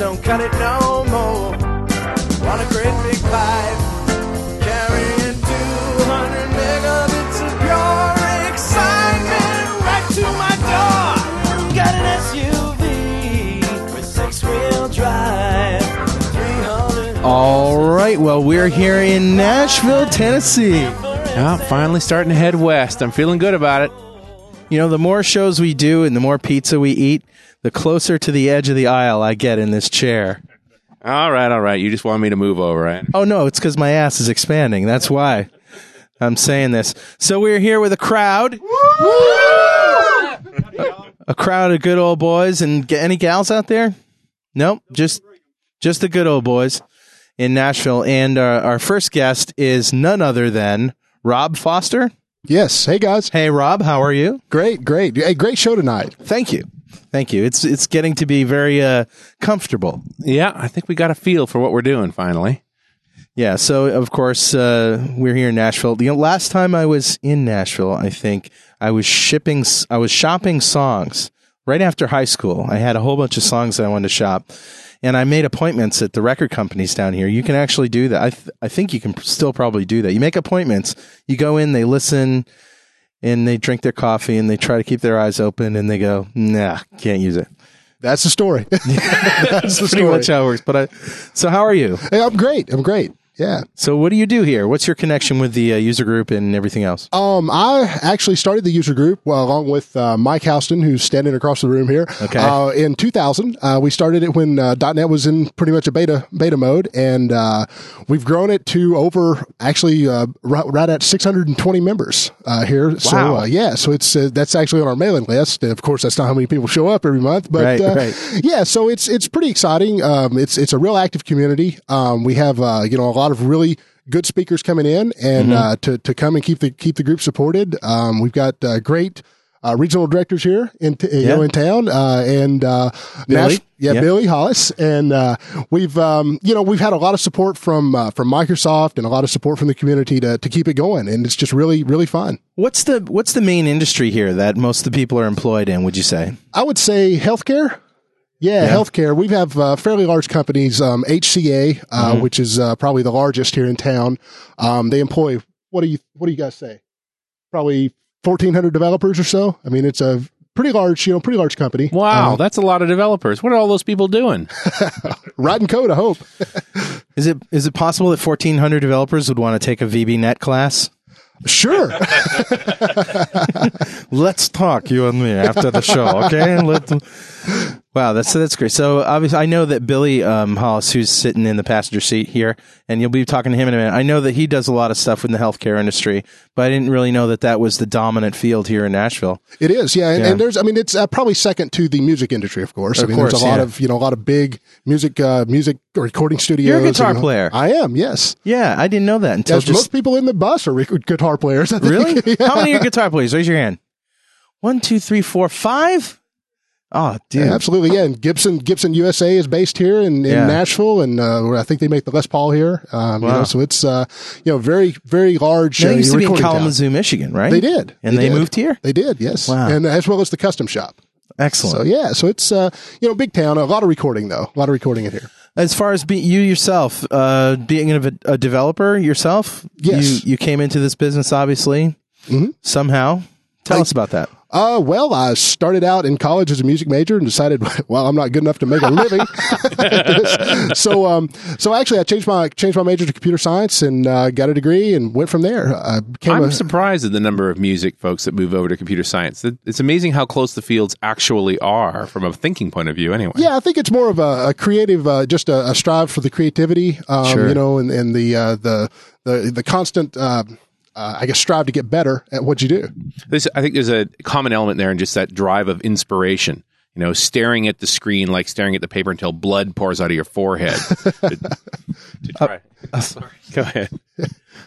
won't cut it no more. Want a great big pipe carrying 200 megabits of pure excitement right to my door. Got an SUV with six wheel drive. All right. Well, we're here in Nashville, Tennessee. Yeah, finally starting to head west. I'm feeling good about it. You know, the more shows we do and the more pizza we eat, the closer to the edge of the aisle I get in this chair. All right, all right. You just want me to move over, right? Oh, no, it's because my ass is expanding. That's why I'm saying this. So we're here with a crowd. A crowd of good old boys. And g- any gals out there? Nope. Just, just the good old boys in Nashville. And uh, our first guest is none other than Rob Foster. Yes. Hey guys. Hey, Rob, how are you? Great, great. Hey, great show tonight. Thank you. Thank you. It's it's getting to be very uh, comfortable. Yeah, I think we got a feel for what we're doing finally. Yeah. So of course uh, we're here in Nashville. The last time I was in Nashville, I think I was shipping. I was shopping songs right after high school. I had a whole bunch of songs that I wanted to shop, and I made appointments at the record companies down here. You can actually do that. I th- I think you can still probably do that. You make appointments. You go in, they listen. And they drink their coffee and they try to keep their eyes open and they go, nah, can't use it. That's the story. That's the pretty story. much how it works. But I, so how are you? Hey, I'm great. I'm great. Yeah. So what do you do here? What's your connection with the uh, user group and everything else? Um, I actually started the user group well, along with uh, Mike Houston, who's standing across the room here. Okay. Uh, in 2000, uh, we started it when uh, .NET was in pretty much a beta beta mode, and uh, we've grown it to over actually uh, right, right at 620 members uh, here. So Wow. uh, yeah, so it's uh, that's actually on our mailing list. Of course, that's not how many people show up every month, but Right, uh, right. yeah, so it's it's pretty exciting. Um, it's it's a real active community. Um, we have uh, you know a lot of really good speakers coming in and uh, to to come and keep the keep the group supported. Um, we've got uh, great. Uh, regional directors here in t- you know in town uh, and uh, Billy? Nash- yeah, Yeah. Billy Hollis and uh, we've um, you know we've had a lot of support from uh, from Microsoft and a lot of support from the community to to keep it going and it's just really really fun. What's the what's the main industry here that most of the people are employed in? Would you say? I would say healthcare. Yeah, healthcare. We have uh, fairly large companies, um, HCA, uh, Mm-hmm. which is uh, probably the largest here in town. Um, they employ what do you what do you guys say? Probably fourteen hundred developers or so. I mean, it's a pretty large, you know, pretty large company. Wow, that's a lot of developers. What are all those people doing? Writing code, I hope. Is it is it possible that fourteen hundred developers would want to take a VBNet class? Sure. Let's talk, you and me, after the show, okay? Let wow, that's that's great. So obviously, I know that Billy um, Hollis, who's sitting in the passenger seat here, and you'll be talking to him in a minute. I know that he does a lot of stuff in the healthcare industry, but I didn't really know that that was the dominant field here in Nashville. It is, yeah, and, Yeah. and there's, I mean, it's uh, probably second to the music industry, of course. I Of mean, there's course, a lot yeah. of, you know, a lot of big music, uh, music recording studios. You're a guitar and- player. I am, yes. Yeah, I didn't know that until Yes, just most people in the bus are guitar players. I. Really? Yeah. How many are guitar players? Raise your hand. One, two, three, four, five. Oh, dude. Yeah, absolutely, yeah. And Gibson, Gibson USA is based here in, in Yeah. Nashville, and uh, where I think they make the Les Paul here. Um, you Wow. know, so it's uh, you know very very large. Now, uh, they used to be in recording town. Kalamazoo, Michigan, right? They did, And they, did. moved here? They did, yes. Wow. And as well as the custom shop. Excellent. So yeah, so it's uh, you know big town. A lot of recording though. A lot of recording in here. As far as be, you yourself, uh, being a, a developer yourself, Yes. you, you came into this business, obviously, Mhm. somehow. Tell I- us about that. Uh, well, I started out in college as a music major and decided, well, I'm not good enough to make a living. so, um, so actually I changed my, changed my major to computer science and, uh, got a degree and went from there. I I'm a, surprised at the number of music folks that move over to computer science. It's amazing how close the fields actually are from a thinking point of view, anyway. yeah, I think it's more of a, a creative, uh, just a, a strive for the creativity, um, Sure. you know, and, and the, uh, the, the, the constant, uh, uh, I guess strive to get better at what you do. There's, I think there's a common element there in just that drive of inspiration. You know, staring at the screen like staring at the paper until blood pours out of your forehead. to, to try. Sorry. Go ahead.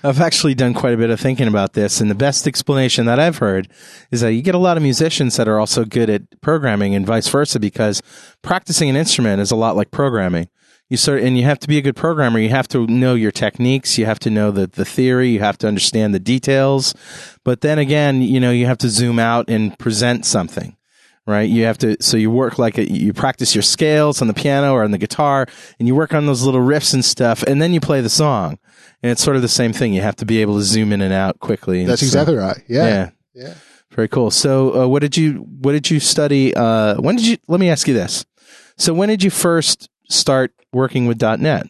I've actually done quite a bit of thinking about this, and the best explanation that I've heard is that you get a lot of musicians that are also good at programming and vice versa because practicing an instrument is a lot like programming. You sort and you have to be a good programmer. You have to know your techniques. You have to know the, the theory. You have to understand the details. But then again, you know, you have to zoom out and present something, right? You have to, so you work like a, you practice your scales on the piano or on the guitar, and you work on those little riffs and stuff, and then you play the song. And it's sort of the same thing. You have to be able to zoom in and out quickly. That's So- exactly right. Yeah. yeah. Yeah. Very cool. So, uh, what did you what did you study? Uh, when did you? Let me ask you this. So, when did you first start working with .NET?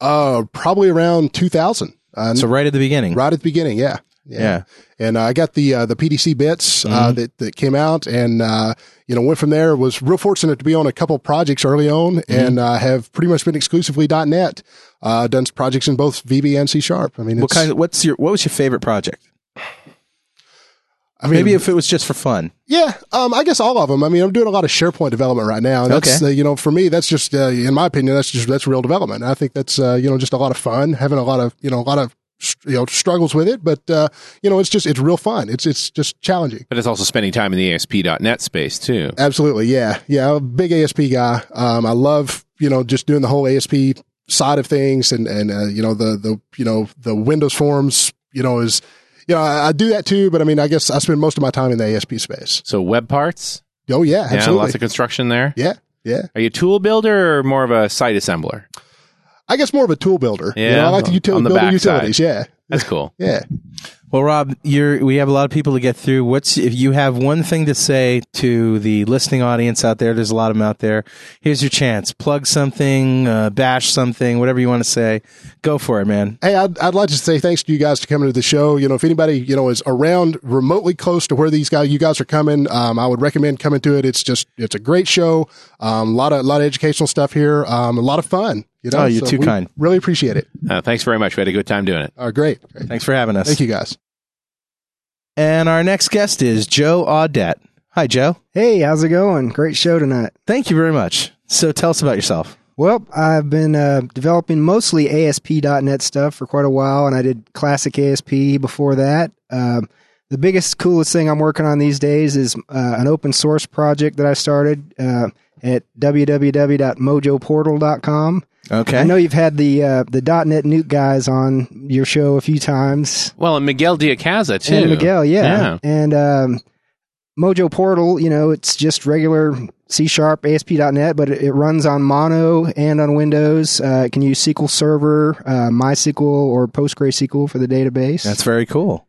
Uh, probably around 2000. Uh, So, right at the beginning. right at the beginning. Yeah. Yeah. And uh, I got the uh, the PDC bits Mm-hmm. uh, that that came out, and uh, you know went from there. Was real fortunate to be on a couple projects early on, Mm-hmm. and uh, have pretty much been exclusively .NET. Uh, done projects in both VB and C Sharp. I mean, it's, What kind? Of, what's your What was your favorite project? I mean, Maybe if it was just for fun. Yeah, um, I guess all of them. I mean, I'm doing a lot of SharePoint development right now, and that's Okay. uh, you know, for me, that's just uh, in my opinion, that's just that's real development. I think that's uh, you know just a lot of fun, having a lot of you know a lot of you know struggles with it, but uh, you know it's just it's real fun. It's it's just challenging. But it's also spending time in the ASP.NET space too. Absolutely, yeah, yeah. I'm a big ASP guy. Um, I love you know just doing the whole ASP side of things, and and uh, you know the the you know the Windows forms. You know is you know I, I do that too, but I mean I guess I spend most of my time in the ASP space. So web parts, Oh yeah, yeah, absolutely. lots of construction there. yeah, yeah. Are you a tool builder or more of a site assembler? I guess more of a tool builder. You Yeah, know, I like the on utility the utilities. Yeah, That's cool. yeah. Well, Rob, you're we have a lot of people to get through. What's if you have one thing to say to the listening audience out there? There's a lot of them out there. Here's your chance. Plug something, uh, bash something, whatever you want to say. Go for it, man. Hey, I'd, I'd like to say thanks to you guys for coming to the show. You know, if anybody you know is around remotely close to where these guys, you guys are coming, um, I would recommend coming to it. It's just it's a great show. Um, a lot of a lot of educational stuff here. Um, a lot of fun. You know, Oh, you're too we kind. Really appreciate it. Uh, thanks very much. We had a good time doing it. Uh, great. great. Thanks for having us. Thank you guys. And our next guest is Joe Audette. Hi, Joe. Hey, how's it going? Great show tonight. Thank you very much. So tell us about yourself. Well, I've been uh, developing mostly ASP.NET stuff for quite a while, and I did classic ASP before that. Um the biggest, coolest thing I'm working on these days is uh, an open source project that I started uh, at www.mojoportal.com. Okay. I know you've had the uh, the DotNetNuke guys on your show a few times. Well, and Miguel de Icaza too. And Miguel, yeah. Yeah. And um, Mojo Portal, you know, it's just regular C Sharp ASP.NET, but it, it runs on Mono and on Windows. Uh, it can use SQL Server, uh, MySQL, or PostgreSQL for the database. That's very cool.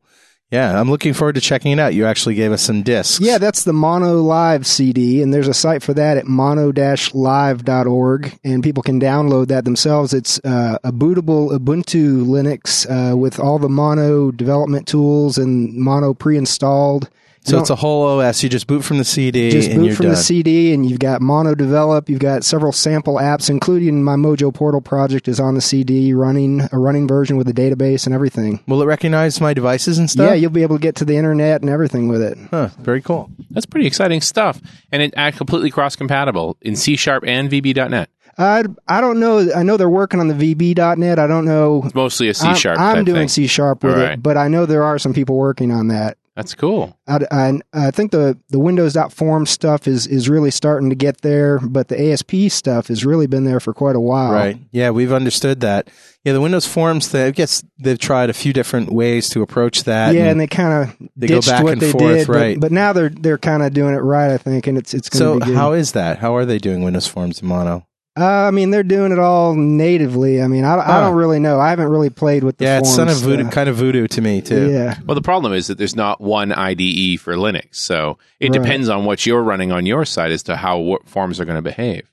Yeah, I'm looking forward to checking it out. You actually gave us some discs. yeah, that's the Mono Live CD, and there's a site for that at mono-live.org, and people can download that themselves. It's uh, a bootable Ubuntu Linux uh, with all the Mono development tools and Mono pre-installed. So it's a whole OS. You just boot from the CD just and boot you're from done. the CD, and you've got Mono Develop. You've got several sample apps, including my Mojo Portal project is on the CD, running a running version with a database and everything. Will it recognize my devices and stuff? Yeah, you'll be able to get to the internet and everything with it. Huh, very cool. That's pretty exciting stuff. And it act completely cross compatible in C Sharp and VB.NET. I I don't know. I know they're working on the VB.NET. I don't know. It's mostly a C I'm- Sharp. I'm, type doing thing. C Sharp with All it, but I know there are some people working on that. That's cool. I, I, I think the the Windows.form stuff is is really starting to get there, but the ASP stuff has really been there for quite a while. Right. Yeah, we've understood that. Yeah, the Windows Forms, they, I guess they've tried a few different ways to approach that. yeah, and- and they kind of They go back and forth, did, but- right. But, now they're they're kind of doing it right, I think, and it's it's going so to be good. how is that? How are they doing Windows Forms in mono? Uh, I mean, they're doing it all natively. I mean, I, I don't really know. I haven't really played with the Yeah, it's forms kind of voodoo, stuff. kind of voodoo to me too. Yeah, Well, the problem is that there's not one IDE for Linux. So it Right. depends on what you're running on your side as to how wo- forms are going to behave.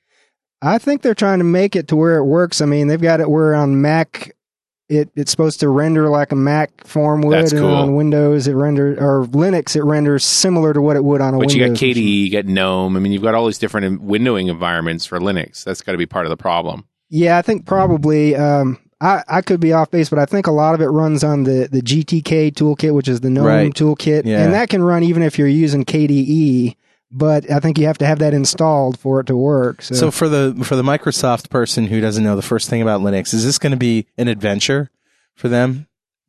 I think they're trying to make it to where it works. I mean, they've got it where on Mac. It, it's supposed to render like a Mac form would, That's and cool. on Windows it renders or Linux it renders similar to what it would on a But you Windows. got KDE, machine. you got GNOME. I mean, you've got all these different windowing environments for Linux. That's got to be part of the problem. Yeah, I think probably. Um, I, I could be off base, but I think a lot of it runs on the, the GTK toolkit, which is the GNOME Right. toolkit, Yeah. and that can run even if you're using KDE. But I think you have to have that installed for it to work. So, So for the for the Microsoft person who doesn't know the first thing about Linux, is this going to be an adventure for them?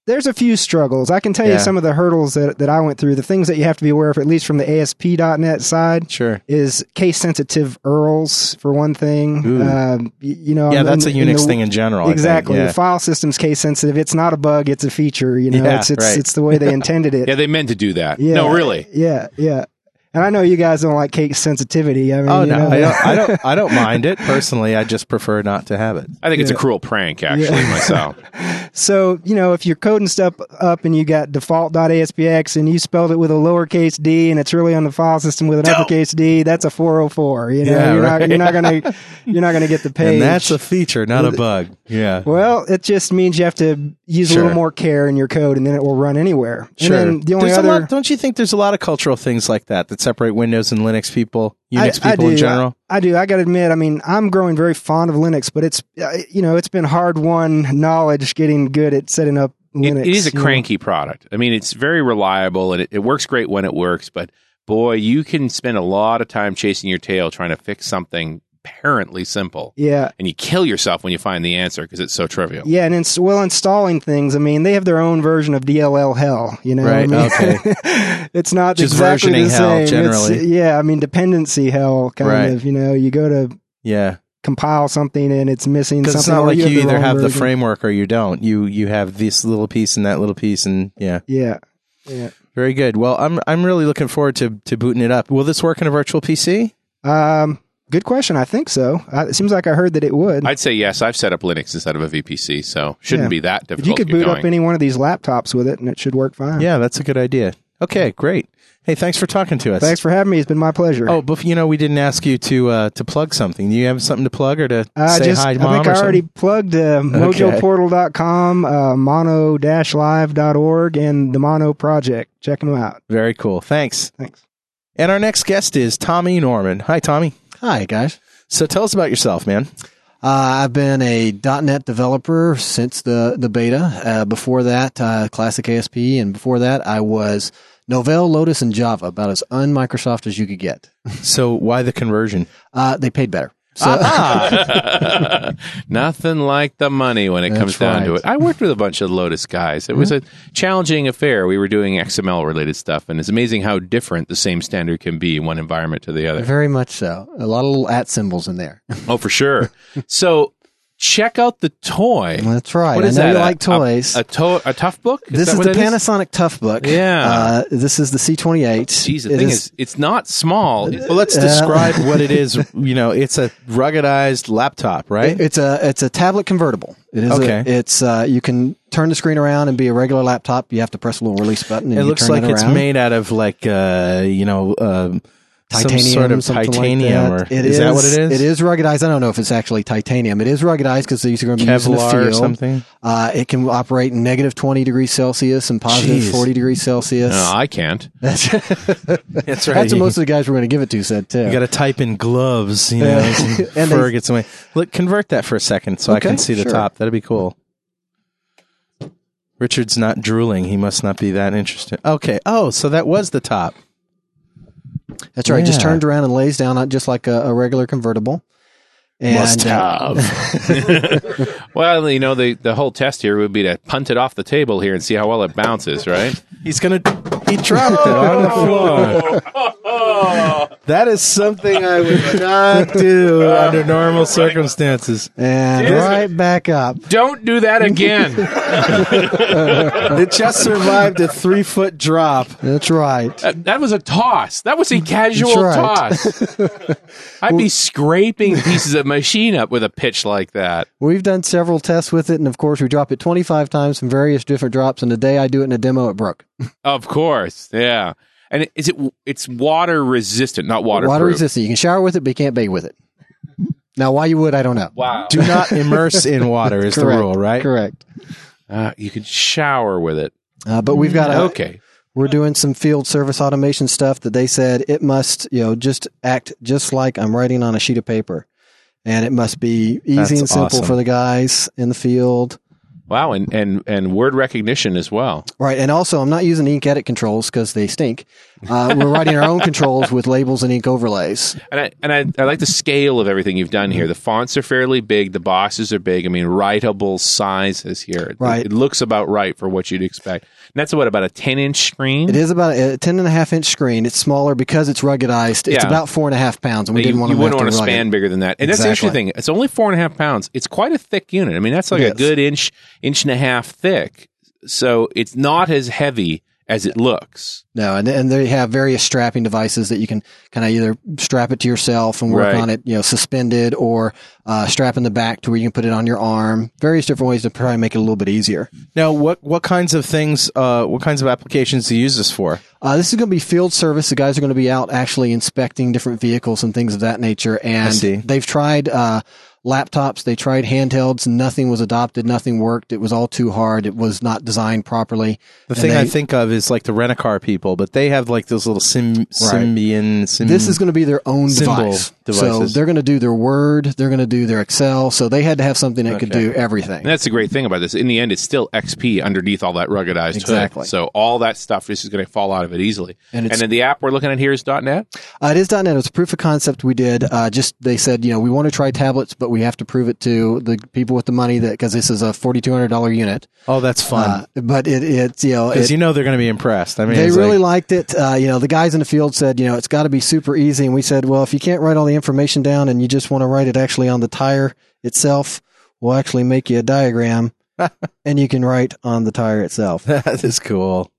there's a few struggles. I can tell Yeah. you some of the hurdles that, that I went through. The things that you have to be aware of, at least from the ASP.NET side, Sure. is case sensitive URLs for one thing. Ooh. Um, you know, Yeah, and- that's a and Unix the- thing in general. Exactly. Yeah. The file system's case sensitive. It's not a bug. It's a feature. You know, Yeah, it's it's right. it's the way they intended it. Yeah, they meant to do that. Yeah. No, really. Yeah, yeah. And I know you guys don't like case sensitivity. I mean, Oh you no, know, I don't, I don't. I don't mind it personally. I just prefer not to have it. I think it's a cruel prank, actually, myself. So, you know, if you're coding stuff up and you got default.aspx and you spelled it with a lowercase d and it's really on the file system with an uppercase d, that's a 404. You know, Yeah, you're, right. not, you're not gonna you're not gonna get the page. And that's a feature, not a bug. Yeah. well, it just means you have to use a little more care in your code, and then it will run anywhere. Sure. And then the only There's other lot, don't you think there's a lot of cultural things like that that separate Windows and Linux people, Unix I, I people do, in general? I, I do. I got to admit. I mean, I'm growing very fond of Linux, but it's uh, you know it's been hard won knowledge getting good at setting up It- it is a you know. cranky product. I mean, it's very reliable and it, it works great when it works, but boy, you can spend a lot of time chasing your tail trying to fix something apparently simple. Yeah, And you kill yourself when you find the answer because it's so trivial. yeah, and ins- well, installing things. I mean, they have their own version of DLL hell. You know, I Right, mean, okay. it's not Just exactly versioning the hell, same. It's- generally. yeah, I mean, dependency hell kind Right. of. You know, you go to Yeah. compile something and it's missing Because something. it's not like you, have the either wrong have the framework or you don't. You you have this little piece and that little piece, and yeah, Yeah, yeah. very good. Well, I'm I'm really looking forward to to booting it up. Will this work in a virtual PC? Um, good question. I think so. Uh, it seems like I heard that it would. I'd say yes. I've set up Linux instead of a VPC, so shouldn't Yeah. be that But difficult. you could to get boot going. up any one of these laptops with it, and it should work fine. Yeah, that's a good idea. Okay, great. Hey, thanks for talking to us. Thanks for having me. It's been my pleasure. Oh, but you know, we didn't ask you to uh, to plug something. Do you have something to plug or to I say just, hi, I mom? think or I already something? plugged uh, mojoportal.com, uh, mono-live.org, and the Mono Project. Check them out. Very cool. Thanks. Thanks. And our next guest is Tommy Norman. Hi, Tommy. Hi, guys. So tell us about yourself, man. Uh, I've been a .NET developer since the the beta. Uh, before that, uh, Classic ASP, and before that, I was Novell, Lotus, and Java, about as un-Microsoft as you could get. So why the conversion? Uh, they paid better. So, Nothing like the money when it comes That's down to it. I worked with a bunch of Lotus guys. It was a challenging affair. We were doing XML related stuff, and it's amazing how different the same standard can be in one environment to the other. very much so. A lot of little at symbols in there. Oh, for sure. so check out the toy. That's right. What is I know that? you like toys. A, a, to- a tough book? this that is the Panasonic Tough Book. Yeah. Uh, this is the C28. Jeez, the It thing is- is, it's not small. Well, let's describe what it is. You know, it's a ruggedized laptop, right? It's a it's a tablet convertible. It is. Okay. A, it's uh, you can turn the screen around and be a regular laptop. You have to press a little release button. And it looks like it's around. made out of like uh, you know um, titanium, some sort of something like titanium, that. or It is, that what it is? It is ruggedized. I don't know if it's actually titanium. It is ruggedized because these are going to be used in the Kevlar field. or something. Uh, it can operate in negative twenty degrees Celsius and positive Jeez. forty degrees Celsius. no, I can't. That's, That's right. that's you, what most of the guys we're going to give it to said too. you got to type in gloves, you know, and And fur they- gets away. Look, convert that for a second so I can see the sure. top. That'd be cool. Richard's not drooling. He must not be that interested. Okay. Oh, so that was the top. That's right. Just Yeah. turns around and lays down just like a, a regular convertible. And, Must uh, Well, you know, the, the whole test here would be to punt it off the table here and see how well it bounces, right? He's gonna. He dropped it on the floor. that is something I would not do under normal circumstances. and right back up. Don't do that again. It just survived a three foot drop. That's right. that, that was a toss. That was a casual right. toss. I'd be scraping pieces of machine up with a pitch like that. We've done several tests with it, and of course, we drop it 25 times from various different drops. And the day I do it in a demo, it broke. Of course, yeah. And is it? It's water resistant, not water. Water resistant. You can shower with it, but you can't bathe with it. Now, why you would, I don't know. Wow. Do not immerse in water is the rule, right? Correct. Uh, you could shower with it. Uh, but we've got a, Okay. we're doing some field service automation stuff that they said it must, you know, just act just like I'm writing on a sheet of paper. And it must be easy That's and simple awesome. for the guys in the field. Wow, and, and and word recognition as well. Right. And also, I'm not using ink edit controls because they stink. Uh, we're writing our own controls with labels and ink overlays. And I and I, I like the scale of everything you've done here. The fonts are fairly big. The boxes are big. I mean, writable sizes here. It- Right. It, looks about right for what you'd expect. And that's what about a ten inch screen. It is about a 10 and a half inch screen. It's smaller because it's ruggedized. It's Yeah. about four and a half pounds, and we you, didn't want you to wouldn't want to rugged. span bigger than that. And that's the interesting thing. It's only four and a half pounds. It's quite a thick unit. I mean, that's like It a good inch, inch and a half thick. So it's not as heavy as it looks. No, and and they have various strapping devices that you can kind of either strap it to yourself and work Right. on it, you know, suspended, or uh, strap in the back to where you can put it on your arm. Various different ways to probably make it a little bit easier. Now, what what kinds of things? Uh, what kinds of applications do you use this for? Uh, this is going to be field service. The guys are going to be out actually inspecting different vehicles and things of that nature. And see. they've tried uh, laptops, they tried handhelds. Nothing was adopted. Nothing worked. It was all too hard. It was not designed properly. The And thing I think of is like the rent a car people, but they have like those little sim, Symbian. Sim, This is going to be their own Symbol device. So they're going to do their Word, they're going to do their Excel. So they had to have something that could do everything. And that's the great thing about this. In the end, it's still XP underneath all that ruggedized Exactly. hood. So all that stuff just is going to fall out of it easily. And And, then the app we're looking at here is .NET. Uh, it is .NET. It's a proof of concept we did. Uh, just they said, you know, we want to try tablets, but we have to prove it to the people with the money that because this is a forty two hundred dollar unit. oh, that's fun Uh, but it it's you know because it, you know they're going to be impressed. I mean, they really like, liked it. Uh, you know, the guys in the field said, you know, it's got to be super easy, and we said, well, if you can't write all the information down and you just want to write it actually on the tire itself, we'll actually make you a diagram, and you can write on the tire itself. that is cool.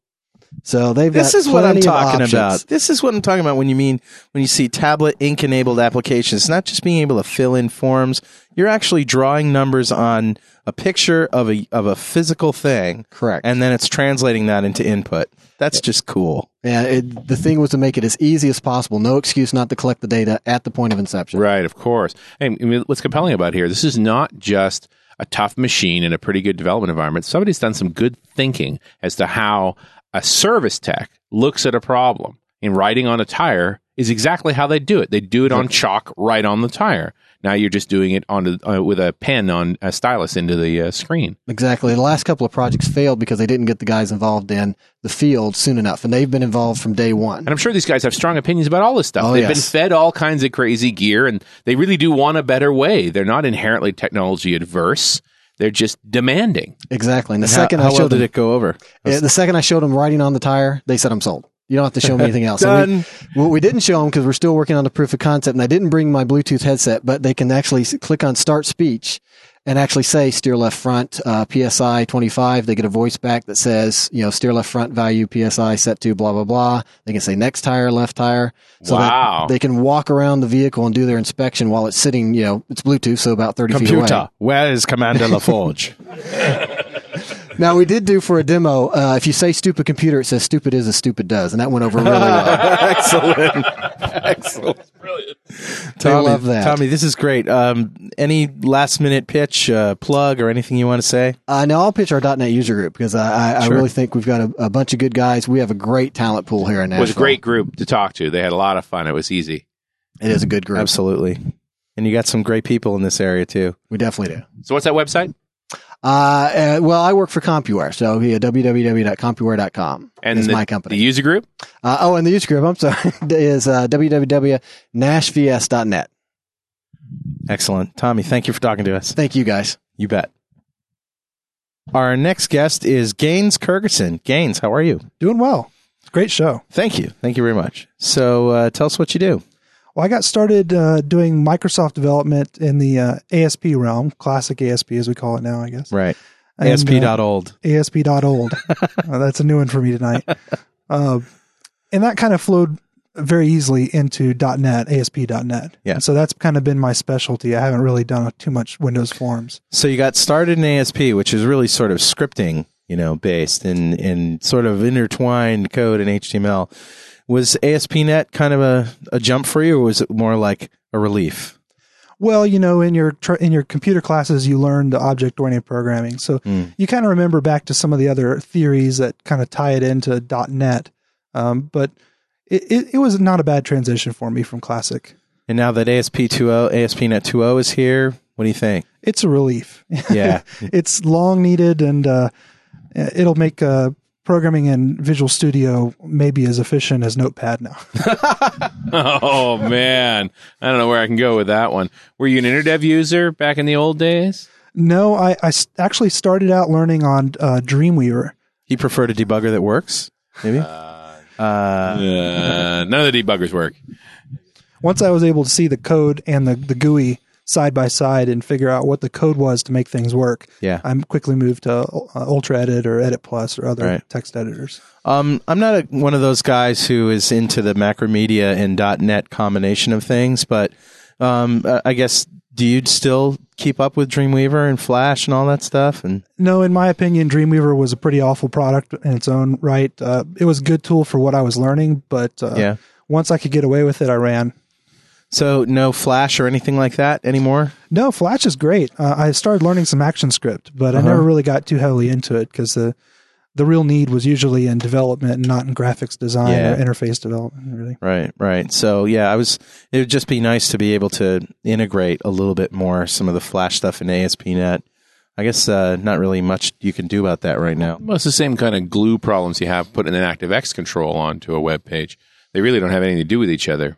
So they've This got is what I'm talking about. This is what I'm talking about when you mean when you see tablet ink enabled applications. It's not just being able to fill in forms. You're actually drawing numbers on a picture of a of a physical thing, Correct. and then it's translating that into input. That's just cool. And it, the thing was to make it as easy as possible. No excuse not to collect the data at the point of inception. Right, of course. And I mean, what's compelling about here, this is not just a tough machine in a pretty good development environment. Somebody's done some good thinking as to how a service tech looks at a problem. In writing on a tire is exactly how they do it. They do it on chalk right on the tire. Now you're just doing it on uh, with a pen on a stylus into the uh, screen. Exactly. The last couple of projects failed because they didn't get the guys involved in the field soon enough, and they've been involved from day one. And I'm sure these guys have strong opinions about all this stuff. Oh, They've yes. been fed all kinds of crazy gear and they really do want a better way. They're not inherently technology adverse. They're just demanding. Exactly. And the How- second how, I well showed did them, it go over? The second I showed them writing on the tire, they said I'm sold. You don't have to show me anything else. And we- Done. we didn't show them because we're still working on the proof of concept, and I didn't bring my Bluetooth headset, but they can actually click on Start Speech and actually say steer left front uh, PSI 25. They get a voice back that says you know steer left front value PSI set to blah blah blah. They can say next tire, left tire. So that Wow. they can walk around the vehicle and do their inspection while it's sitting. You know, it's Bluetooth, so about 30 feet away. Computer, where is Commander LaForge? Now we did do for a demo. Uh, if you say stupid computer, it says stupid is as stupid does, and that went over really well. Excellent. Excellent. brilliant. They love that. Tommy, this is great. Um, any last minute pitch, uh, plug, or anything you want to say? Uh, now I'll pitch our .NET user group because I, I, I really think we've got a, a bunch of good guys. We have a great talent pool here in It Nashville. was a great group to talk to. They had a lot of fun. It was easy. It is a good group. Absolutely. And you got some great people in this area too. We definitely do. So what's that website? Uh, uh, well, I work for CompuWare, so yeah, www.compuware.com And is the, my company. The user group? uh, oh, and the user group, I'm sorry, is uh, www.nashvs.net. Excellent. Tommy, thank you for talking to us. Thank you, guys. You bet. Our next guest is Gaines Kergerson. Gaines, how are you? Doing well. Great show. Thank you. Thank you very much. So uh, tell us what you do. Well, I got started uh, doing Microsoft development in the uh, ASP realm, classic ASP as we call it now, I guess. Right. And, ASP.old. Uh, ASP.old. uh, that's a new one for me tonight. Uh, and that kind of flowed very easily into .NET, ASP.NET. Yeah. And so that's kind of been my specialty. I haven't really done too much Windows Forms. So you got started in ASP, which is really sort of scripting, you know, based in in sort of intertwined code and HTML. Was ASP.NET kind of a, a jump for you, or was it more like a relief? Well, you know, in your tr- in your computer classes, you learned object oriented programming, so you kind of remember back to some of the other theories that kind of tie it into .NET. Um, but it, it, it was not a bad transition for me from classic. And now that ASP 2.0, ASP.NET 2.0 is here, what do you think? It's a relief. Yeah. it's long needed, and uh, it'll make uh, programming in Visual Studio may be as efficient as Notepad now. Oh man, I don't know where I can go with that one. Were you an InterDev user back in the old days? no, I actually started out learning on uh, Dreamweaver. You prefer a debugger that works, maybe? Uh, Uh, none of the debuggers work. once I was able to see the code and the, the GUI side by side and figure out what the code was to make things work. Yeah. I quickly moved to uh, Ultra Edit or Edit Plus or other Right. text editors. Um, I'm not a, one of those guys who is into the Macromedia and .NET combination of things, but um, I guess do you still keep up with Dreamweaver and Flash and all that stuff? And No, in my opinion, Dreamweaver was a pretty awful product in its own right. Uh, it was a good tool for what I was learning, but uh, yeah, once I could get away with it, I ran. So no Flash or anything like that anymore. No, Flash is great. Uh, I started learning some ActionScript, but I Uh-huh. never really got too heavily into it because the the real need was usually in development and not in graphics design Yeah. or interface development. Really, Right, right. So yeah, I was. It would just be nice to be able to integrate a little bit more some of the Flash stuff in ASP.NET. I guess uh, not really much you can do about that right now. Well, it's the same kind of glue problems you have putting an ActiveX control onto a web page. They really don't have anything to do with each other.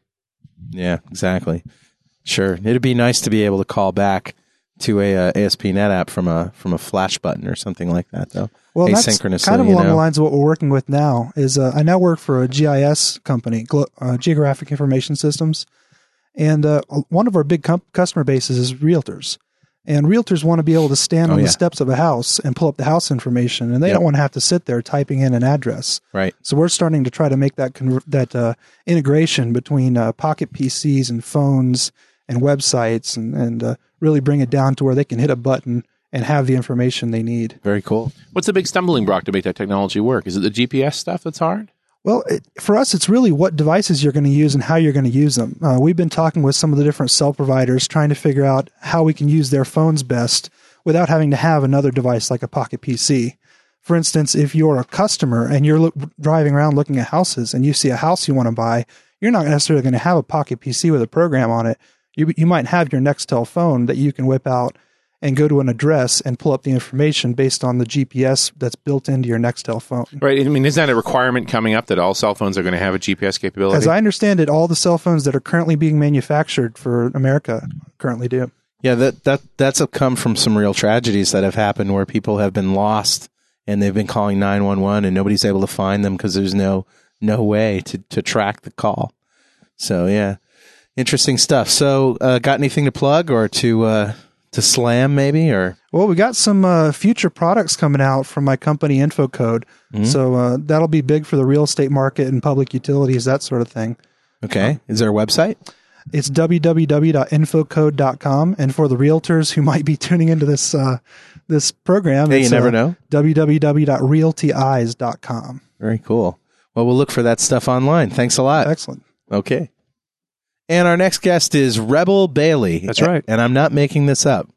Yeah, exactly. Sure, it'd be nice to be able to call back to a uh, ASP.NET app from a from a Flash button or something like that, though. well, that's kind of along the lines of what we're working with now. Is uh, I now work for a GIS company, Glo- uh, Geographic Information Systems, and uh, one of our big com- customer bases is realtors. And realtors want to be able to stand Oh, on yeah. the steps of a house and pull up the house information, and they Yep. don't want to have to sit there typing in an address. Right. So we're starting to try to make that conver- that uh, integration between uh, pocket PCs and phones and websites, and, and uh, really bring it down to where they can hit a button and have the information they need. Very cool. What's the big stumbling block to make that technology work? Is it the GPS stuff that's hard? Well, it, for us, it's really what devices you're going to use and how you're going to use them. Uh, we've been talking with some of the different cell providers, trying to figure out how we can use their phones best without having to have another device like a Pocket PC. For instance, if you're a customer and you're look, driving around looking at houses and you see a house you want to buy, you're not necessarily going to have a Pocket PC with a program on it. You, you might have your Nextel phone that you can whip out and go to an address and pull up the information based on the GPS that's built into your Nextel phone. Right. I mean, isn't that a requirement coming up that all cell phones are going to have a GPS capability? As I understand it, all the cell phones that are currently being manufactured for America currently do. Yeah, that that that's a come from some real tragedies that have happened where people have been lost and they've been calling nine one one and nobody's able to find them because there's no no way to to track the call. So yeah, interesting stuff. So, uh, got anything to plug or to uh, to slam maybe or Well, we got some uh, future products coming out from my company InfoCode. So uh, that'll be big for the real estate market and public utilities, that sort of thing. okay? Is there a website? It's www.infocode.com. And for the realtors who might be tuning into this uh, this program, Hey, you it's, never uh, know. www.realtyeyes.com. Very cool. Well, we'll look for that stuff online. Thanks a lot. Excellent. Okay. And our next guest is Rebel Bailey. That's right. And I'm not making this up.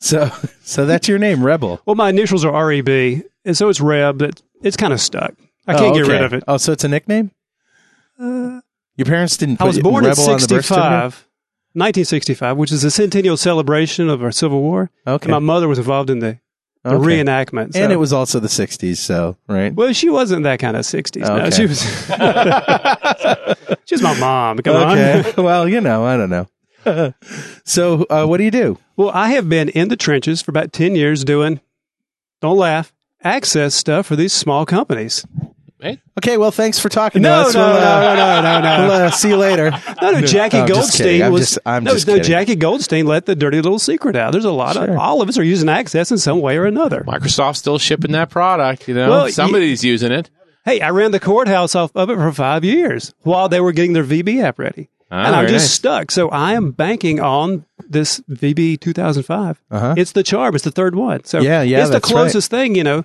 So, so that's your name, Rebel. Well, my initials are REB, and so it's Reb. That it's kind of stuck. I Oh, can't get okay. rid of it. Oh, so it's a nickname? Uh, your parents didn't I was born in Rebel on the birth certificate? 65, 1965, which is the centennial celebration of our Civil War. Okay. And my mother was involved in the, the Okay. reenactment. so- And it was also the 60s, so, right? well, she wasn't that kind of 60s. No, she was. She's my mom. Come on. okay. well, you know, I don't know. so, uh, what do you do? Well, I have been in the trenches for about 10 years doing, don't laugh, access stuff for these small companies. Okay, well, thanks for talking to No, us. no, We'll, uh, no, no, no, no, We'll uh, see you later. No, no, Jackie I'm just kidding. Goldstein I'm was. just- I'm no, just no, kidding. Jackie Goldstein let the dirty little secret out. There's a lot Sure. of all of us are using Access in some way or another. Microsoft's still shipping that product. You know, Well, y- somebody's using it. Hey, I ran the courthouse off of it for five years while they were getting their VB app ready, Ah, and I'm just nice. stuck. So I am banking on this VB 2005. Uh-huh. It's the charm. It's the third one. So Yeah, yeah, it's the that's right. closest thing, you know,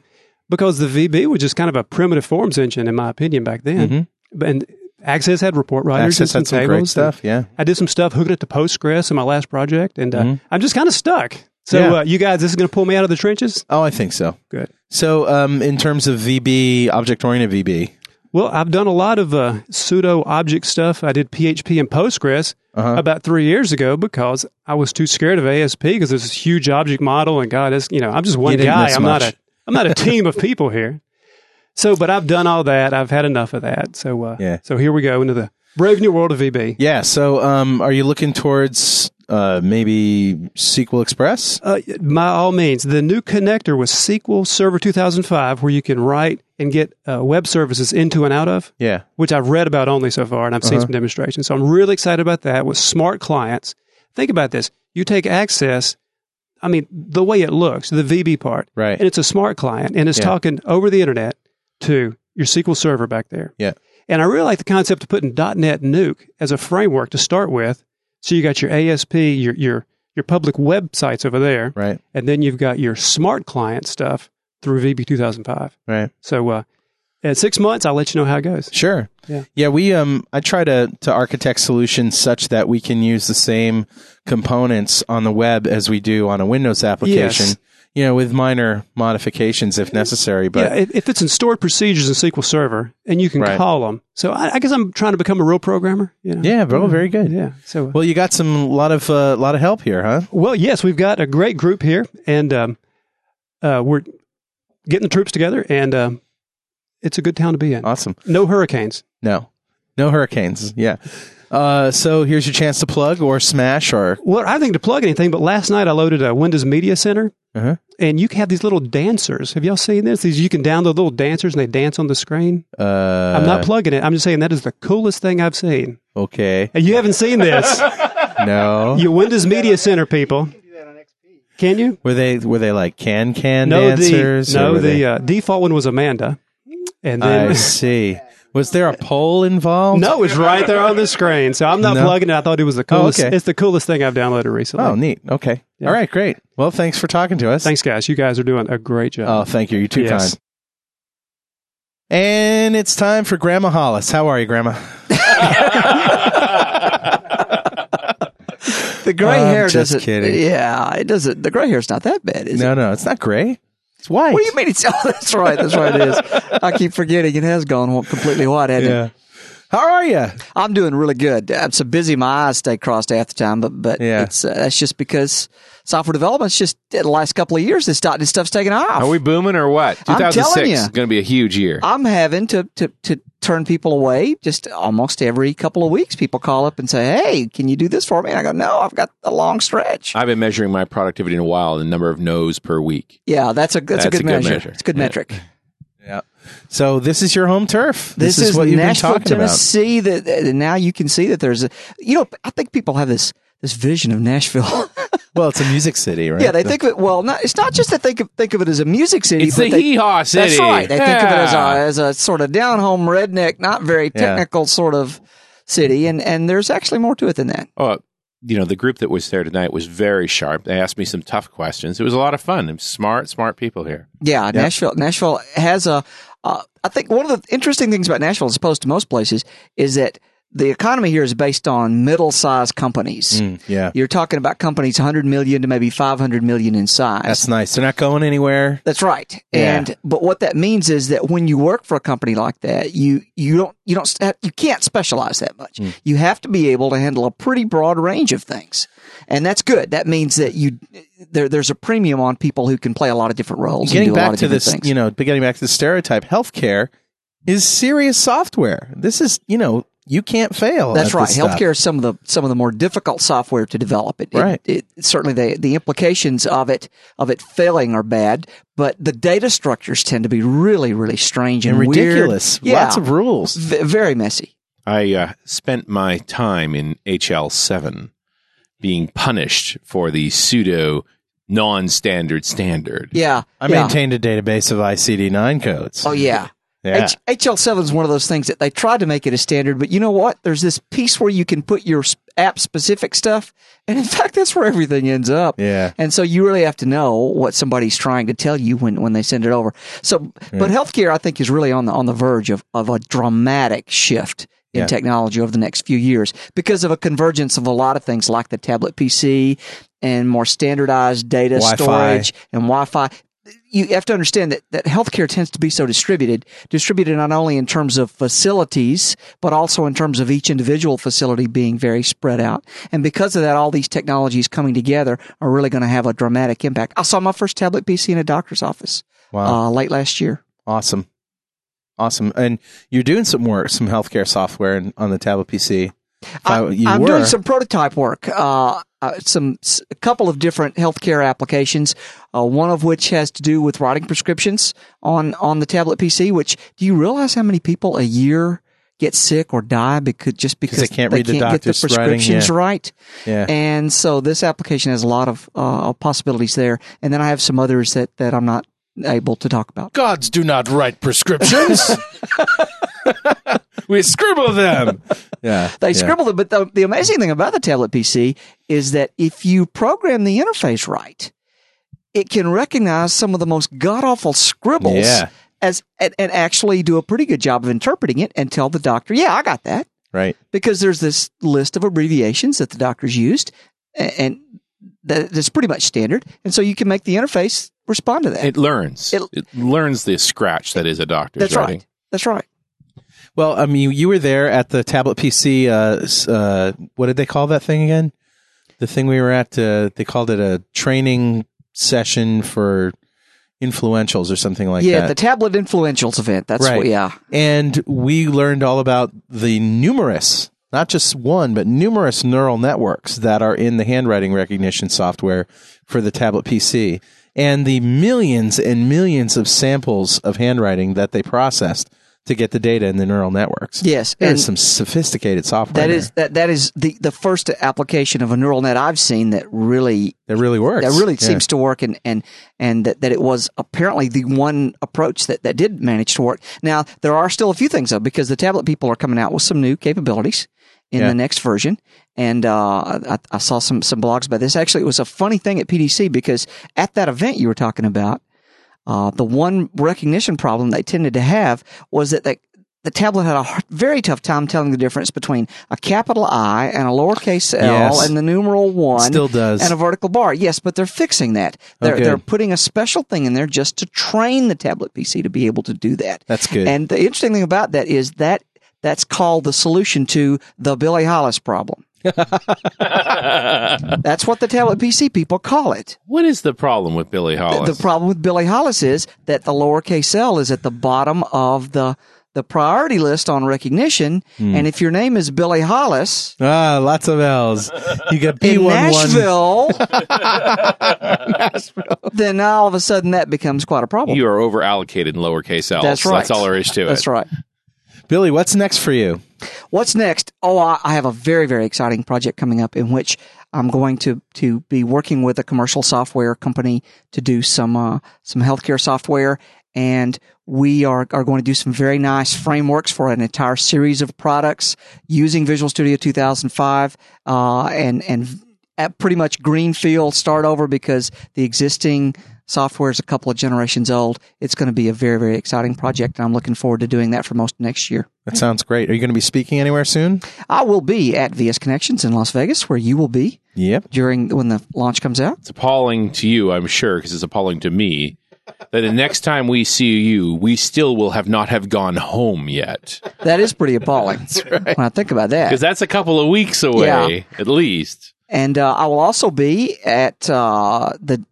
because the VB was just kind of a primitive forms engine, in my opinion, back then. But And Access had report writers Mm-hmm. Access and had some tables great stuff, yeah. I did some stuff hooking it to Postgres in my last project, and uh, I'm just kind of stuck. So, Mm-hmm. Yeah. uh, you guys, this is going to pull me out of the trenches. Oh, I think so. Good. So, um, in terms of VB, object oriented VB, Well, I've done a lot of uh, pseudo object stuff. I did PHP and Postgres Uh-huh. about three years ago because I was too scared of ASP because there's this huge object model, and God, it's, you know, I'm just one guy. I'm not a I'm not a team of people here. So, but I've done all that. I've had enough of that. So, uh, Yeah. So here we go into the brave new world of VB. yeah. So, um, are you looking towards uh, maybe SQL Express? Uh, by all means, the new connector was SQL Server 2005, where you can write and get uh, web services into and out of. Yeah. which I've read about only so far, and I've Uh-huh. seen some demonstrations. So I'm really excited about that with smart clients. Think about this. You take Access, I mean, the way it looks, the VB part, Right. and it's a smart client, and it's Yeah. talking over the internet to your SQL Server back there. Yeah. And I really like the concept of putting DotNetNuke as a framework to start with. So you got your ASP, your your your public websites over there, Right. and then you've got your smart client stuff through VB 2005. Right. So uh, in six months, I'll let you know how it goes. Sure. Yeah. we um I try to to architect solutions such that we can use the same components on the web as we do on a Windows application. Yes. You know, with minor modifications if necessary, but yeah, if, if it's in stored procedures in SQL Server and you can Right. call them. So I, I guess I'm trying to become a real programmer. You know? yeah, bro, very good. Yeah. So Well, you got some lot of uh, lot of help here, huh? Well, yes, we've got a great group here, and um, uh, we're getting the troops together, and um, it's a good town to be in. Awesome. No hurricanes. No, no hurricanes. Yeah. Uh, so here's your chance to plug or smash or Well, I think to plug anything, but last night I loaded a Windows Media Center, Uh-huh. and you can have these little dancers. Have y'all seen this? These you can download little dancers, and they dance on the screen. uh, I'm not plugging it. I'm just saying that is the coolest thing I've seen. okay. And you haven't seen this. No. you Windows Media Center people. Can you? were they were they like can can No, dancers? the no the uh, default one was Amanda, and then I see. Was there a poll involved? No, it's right there on the screen. So I'm not No? plugging it. I thought it was the Oh, coolest. okay. It's the coolest thing I've downloaded recently. Oh, neat. Okay. Yeah. All right. Great. Well, thanks for talking to us. Thanks, guys. You guys are doing a great job. Oh, thank you. You're too Yes. kind. And it's time for Grandma Hollis. How are you, Grandma? The gray I'm hair just doesn't. kidding. Yeah, it doesn't. The gray hair's not that bad, is it? no, no, it's not gray. It's white. What do you mean? It's oh, that's right. That's right. It is. I keep forgetting it has gone completely white. Hasn't it? How are you? I'm doing really good. I'm so busy, my eyes stay crossed half the time. But but Yeah. it's uh, that's just because software development's just the last couple of years this dot this stuff's taken off. Are we booming or what? I'm 2006 ya. is going to be a huge year. I'm having to, to, to turn people away just almost every couple of weeks. People call up and say, Hey, can you do this for me? And I go, No, I've got a long stretch. I've been measuring my productivity in a while, the number of no's per week. yeah, that's a that's, a good, measure. It's a good Yeah. metric. Yeah. So this is your home turf. This, is, what you've Nashville, been talking Tennessee. That that now you can see that there's a you know I think people have this this vision of Nashville. about. Well, it's a music city, right? yeah, they think of it. Well, not, it's not just that they think of, think of it as a music city. It's but the they, hee-haw city. That's right. They think of it as a as a sort of down home redneck, not very technical sort of city, and and there's actually more to it than that. Oh, you know, the group that was there tonight was very sharp. They asked me some tough questions. It was a lot of fun. And smart, smart people here. Yeah, Nashville. Nashville has a. Uh, I think one of the interesting things about Nashville, as opposed to most places, is that the economy here is based on middle-sized companies. Mm, yeah. You're talking about companies 100 million to maybe 500 million in size. That's nice. They're not going anywhere. That's right. Yeah. And but what that means is that when you work for a company like that, you you don't you don't you can't specialize that much. Hmm. You have to be able to handle a pretty broad range of things. And that's good. That means that you there there's a premium on people who can play a lot of different roles and Getting do a lot back to this, things. you know, getting back to the stereotype, healthcare is serious software. This is, you know, you can't fail. That's at right. this stuff. Healthcare is some of the some of the more difficult software to develop. It, it- Right. It, certainly, the the implications of it of it failing are bad, but the data structures tend to be really really strange and, and weird. ridiculous. Yeah, Lots of rules. v- very messy. I uh, spent my time in HL7 being punished for the pseudo non-standard standard. Yeah, I yeah. maintained a database of ICD-9 codes. Oh yeah. Yeah. H- HL7 is one of those things that they tried to make it a standard, but you know what? There's this piece where you can put your app specific stuff, and in fact, that's where everything ends up. Yeah. And so you really have to know what somebody's trying to tell you when, when they send it over. So, but healthcare, I think, is really on the on the verge of of a dramatic shift in Yeah. technology over the next few years because of a convergence of a lot of things like the tablet PC and more standardized data Wi-Fi. storage and Wi-Fi. You have to understand that, that healthcare tends to be so distributed, distributed not only in terms of facilities, but also in terms of each individual facility being very spread out. And because of that, all these technologies coming together are really going to have a dramatic impact. I saw my first tablet PC in a doctor's office Wow. uh, late last year. Awesome. Awesome. And you're doing some work, some healthcare software on the tablet PC. If I- I'm, I'm were. doing some prototype work. Uh, uh, some s- a couple of different healthcare applications. Uh, one of which has to do with writing prescriptions on on the tablet PC. Which do you realize how many people a year get sick or die because just because they can't read the get the doctor's writing, prescriptions yeah. right. Yeah. And so this application has a lot of uh, possibilities there. And then I have some others that, that I'm not able to talk about. Gods do not write prescriptions. we scribble them. Yeah. They yeah. scribbled it, but the, the amazing thing about the tablet PC is that if you program the interface right, it can recognize some of the most god awful scribbles Yeah. as and, and actually do a pretty good job of interpreting it and tell the doctor, yeah, I got that. Right. Because there's this list of abbreviations that the doctor's used a- and that's pretty much standard. And so you can make the interface respond to that. It learns. It- It, learns the scratch that is a doctor's that's writing. right. That's right. Well, I mean, you were there at the tablet PC. Uh, uh, what did they call that thing again? The thing we were at. Uh, they called it a training session for influentials or something like yeah, that. Yeah, the tablet influentials event. That's Right. what, yeah. and we learned all about the numerous, not just one, but numerous neural networks that are in the handwriting recognition software for the tablet PC, and the millions and millions of samples of handwriting that they processed to get the data in the neural networks. Yes, there's and- some sophisticated software. That there is that that is the the first application of a neural net I've seen that really that really works. that really Yeah. seems to work and and and that, that it was apparently the one approach that that did manage to work. Now there are still a few things though because the tablet people are coming out with some new capabilities in Yeah. the next version. And uh, I, I saw some some blogs about this. Actually, it was a funny thing at PDC because at that event you were talking about, uh, the one recognition problem they tended to have was that they, the tablet had a very tough time telling the difference between a capital I and a lowercase L Yes. and the numeral one Still does. and a vertical bar. Yes, but they're fixing that. They're, good. they're putting a special thing in there just to train the tablet PC to be able to do that. That's good. And the interesting thing about that is that that's called the solution to the Billy Hollis problem. that's what the tablet PC people call it. What is the problem with Billy Hollis? The problem with Billy Hollis is that the lowercase l is at the bottom of the the priority list on recognition, Hmm. and if your name is Billy Hollis ah, lots of L's. You got B in one one. Nashville, then all of a sudden that becomes quite a problem. you are over allocated in lowercase L's. That's right. That's all there is to it. That's right. Billy, what's next for you? What's next? Oh, I have a very, very exciting project coming up in which I'm going to, to be working with a commercial software company to do some, uh, some healthcare software. And we are, are going to do some very nice frameworks for an entire series of products using Visual Studio 2005, uh, and, and at pretty much greenfield start over because the existing software is a couple of generations old. It's going to be a very, very exciting project. And I'm looking forward to doing that for most of next year. That sounds great. Are you going to be speaking anywhere soon? I will be at VS Connections in Las Vegas, where you will be Yep. during when the launch comes out. It's appalling to you, I'm sure, because it's appalling to me. That the next time we see you, we still will have not have gone home yet, That is pretty appalling when I think about that. because that's a couple of weeks away Yeah. at least. And uh, I will also be at uh, the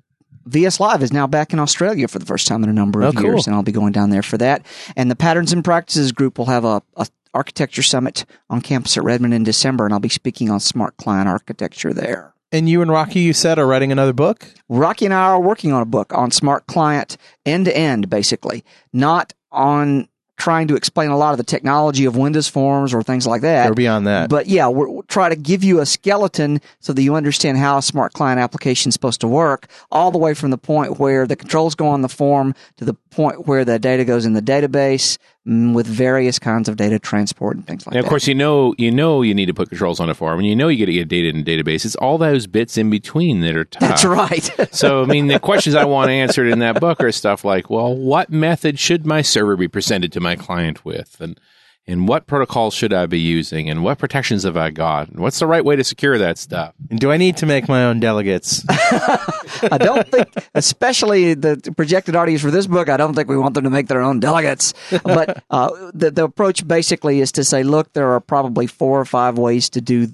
VS Live is now back in Australia for the first time in a number of Oh, cool. years, and I'll be going down there for that. And the Patterns and Practices group will have a, a architecture summit on campus at Redmond in December, and I'll be speaking on smart client architecture there. And you and Rocky, you said, are writing another book. Rocky and I are working on a book on smart client end to end, basically, not on trying to explain a lot of the technology of Windows forms or things like that. Or beyond that. But yeah, we're, we'll try to give you a skeleton so that you understand how a smart client application is supposed to work, all the way from the point where the controls go on the form to the point where the data goes in the database Mm, with various kinds of data transport and things like that. And of that. course, you know, you know, you need to put controls on a form, and you know, you got to get data in a database. It's all those bits in between that are tough. That's right. So, I mean, the questions I want answered in that book are stuff like, well, what method should my server be presented to my client with? And, and what protocols should I be using? And what protections have I got? And what's the right way to secure that stuff? And do I need to make my own delegates? I don't think, especially the projected audience for this book, I don't think we want them to make their own delegates. But uh, the, the approach basically is to say, look, there are probably four or five ways to do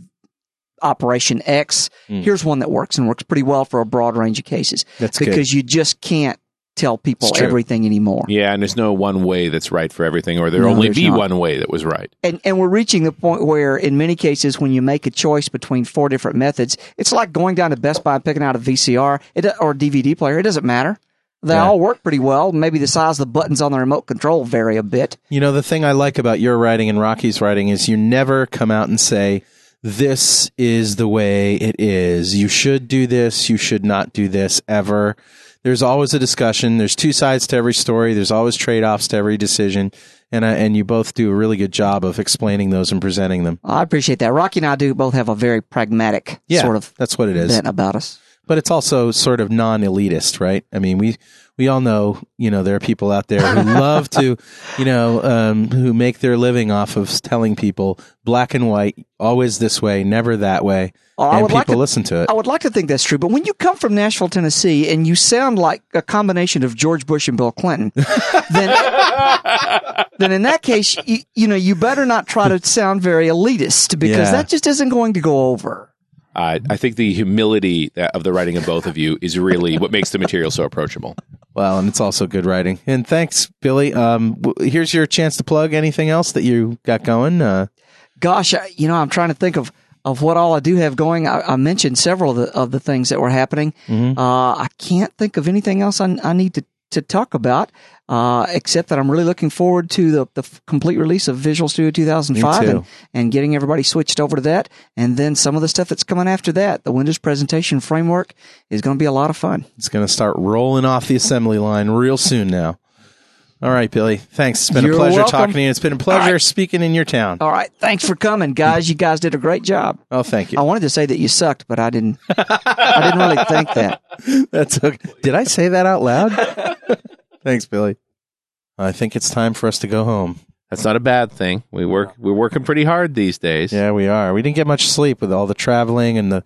Operation X. Here's one that works and works pretty well for a broad range of cases. That's good. because you just can't tell people everything anymore. Yeah, and there's no one way that's right for everything, or there No, only be not. one way that was right. And, and we're reaching the point where, in many cases, when you make a choice between four different methods, it's like going down to Best Buy and picking out a VCR it, or a DVD player. It doesn't matter. They Yeah. all work pretty well. Maybe the size of the buttons on the remote control vary a bit. You know, the thing I like about your writing and Rocky's writing is you never come out and say, this is the way it is. You should do this. You should not do this ever. There's always a discussion. There's two sides to every story. There's always trade offs to every decision. And, I, and you both do a really good job of explaining those and presenting them. I appreciate that. Rocky and I do both have a very pragmatic Yeah, sort of that's what it is. bent about us. But it's also sort of non-elitist, right? I mean, we we all know, you know, there are people out there who love to, you know, um, who make their living off of telling people black and white, always this way, never that way, Oh, and people like to- listen to it. I would like to think that's true, but when you come from Nashville, Tennessee, and you sound like a combination of George Bush and Bill Clinton, then, then in that case, you, you know, you better not try to sound very elitist because Yeah. that just isn't going to go over. Uh, I think the humility of the writing of both of you is really what makes the material so approachable. Well, and it's also good writing. And thanks, Billy. Um, w- here's your chance to plug anything else that you got going. Uh, Gosh, I, you know, I'm trying to think of, of what all I do have going. I, I mentioned several of the, of the things that were happening. Mm-hmm. Uh, I can't think of anything else I, I need to, to talk about, uh, except that I'm really looking forward to the, the complete release of Visual Studio 2005 and, and getting everybody switched over to that. And then some of the stuff that's coming after that, the Windows presentation framework is going to be a lot of fun. it's going to start rolling off the assembly line real soon now. All right, Billy. Thanks. It's been You're a pleasure welcome. talking to you. It's been a pleasure right. speaking in your town. All right. Thanks for coming, guys. You guys did a great job. Oh, thank you. I wanted to say that you sucked, but I didn't, I didn't really think that. That's okay. Did I say that out loud? Thanks, Billy. I think it's time for us to go home. That's not a bad thing. We work. We're working pretty hard these days. Yeah, we are. We didn't get much sleep with all the traveling and the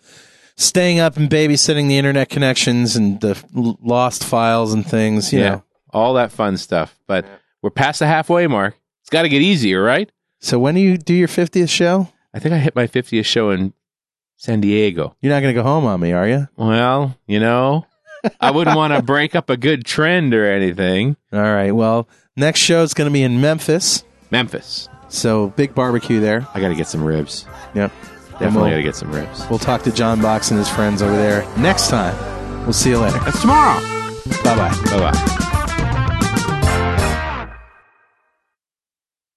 staying up and babysitting the internet connections and the lost files and things. You Yeah. know. all that fun stuff. But we're past the halfway mark. It's got to get easier, right? So when do you do your fiftieth show? I think I hit my 50th show in San Diego. You're not going to go home on me, are you? Well, you know, I wouldn't want to break up a good trend or anything. All right. Well, next show is going to be in Memphis. Memphis. So big barbecue there. I got to get some ribs. Yep. Definitely And got to get some ribs. we'll talk to Jon Box and his friends over there next time. We'll see you later. That's tomorrow. Bye bye. Bye bye.